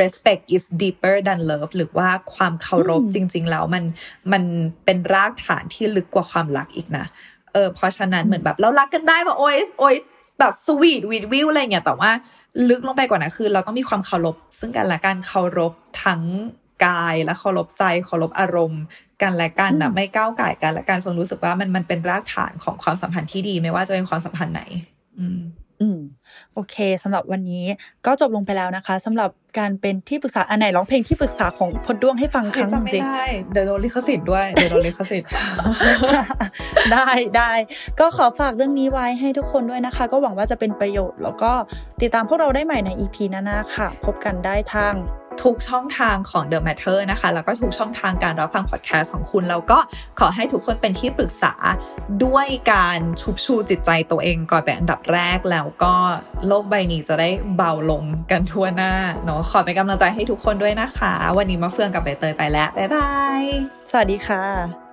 respect is deeper than love หรือว่าความเคารพจริง ๆ แล้วมันมันเป็นรากฐานที่ลึกกว่าความรักอีกนะเออเพราะฉะนั้นเหมือนแบบเรารักกันได้แบบโอ๊ยโอ๊ยแบบสวีทวีดวิวอะไรเงี้ยแต่ว่าลึกลงไปกว่านั้นคือ เราต้องมีความเคารพซึ่งกันและกันเคารพทั้งกายและเคารพใจเคารพอารมณ์ กันและกันนะอืมไม่ก้าวไก่ายกันและกันฟงรู้สึกว่ามันมันเป็นรากฐานของความสัมพันธ์ที่ดีไม่ว่าจะเป็นความสัมพันธ์ไหน อืมอืมโอเคสำหรับวันนี้ก็จบลงไปแล้วนะคะสำหรับการเป็นที่ปรึกษาอันไหนร้องเพลงที่ปรึกษาของพลด้วงให้ฟังครั้งหนึ่งจำไม่สิได้เดี๋ยวโดนลิขสิทธิ์ด้วยเดี๋ยวโดนลิขสิทธิ์ได้ได้ก็ขอฝากเรื่องนี้ไว้ให้ทุกคนด้วยนะคะ ก็หวังว่าจะเป็นประโยชน์ แล้วก็ติดตามพวกเราได้ใหม่ใน EP หน้าๆค่ะ พบกันได้ทาง ทุกช่องทางของ The Matter นะคะ แล้วก็ทุกช่องทางการรับฟังพอดแคสต์ของคุณ แล้วก็ขอให้ทุกคนเป็นที่ปรึกษาด้วยการชุบชูจิตใจตัวเองก่อนเป็นอันดับแรกแล้วก็โลกใบนี้จะได้เบาลงกันทั่วหน้าเนาะขอเป็นกำลังใจให้ทุกคนด้วยนะคะ วันนี้มาเฟืองกับใบเตยไปแล้ว บ๊ายบาย สวัสดีค่ะ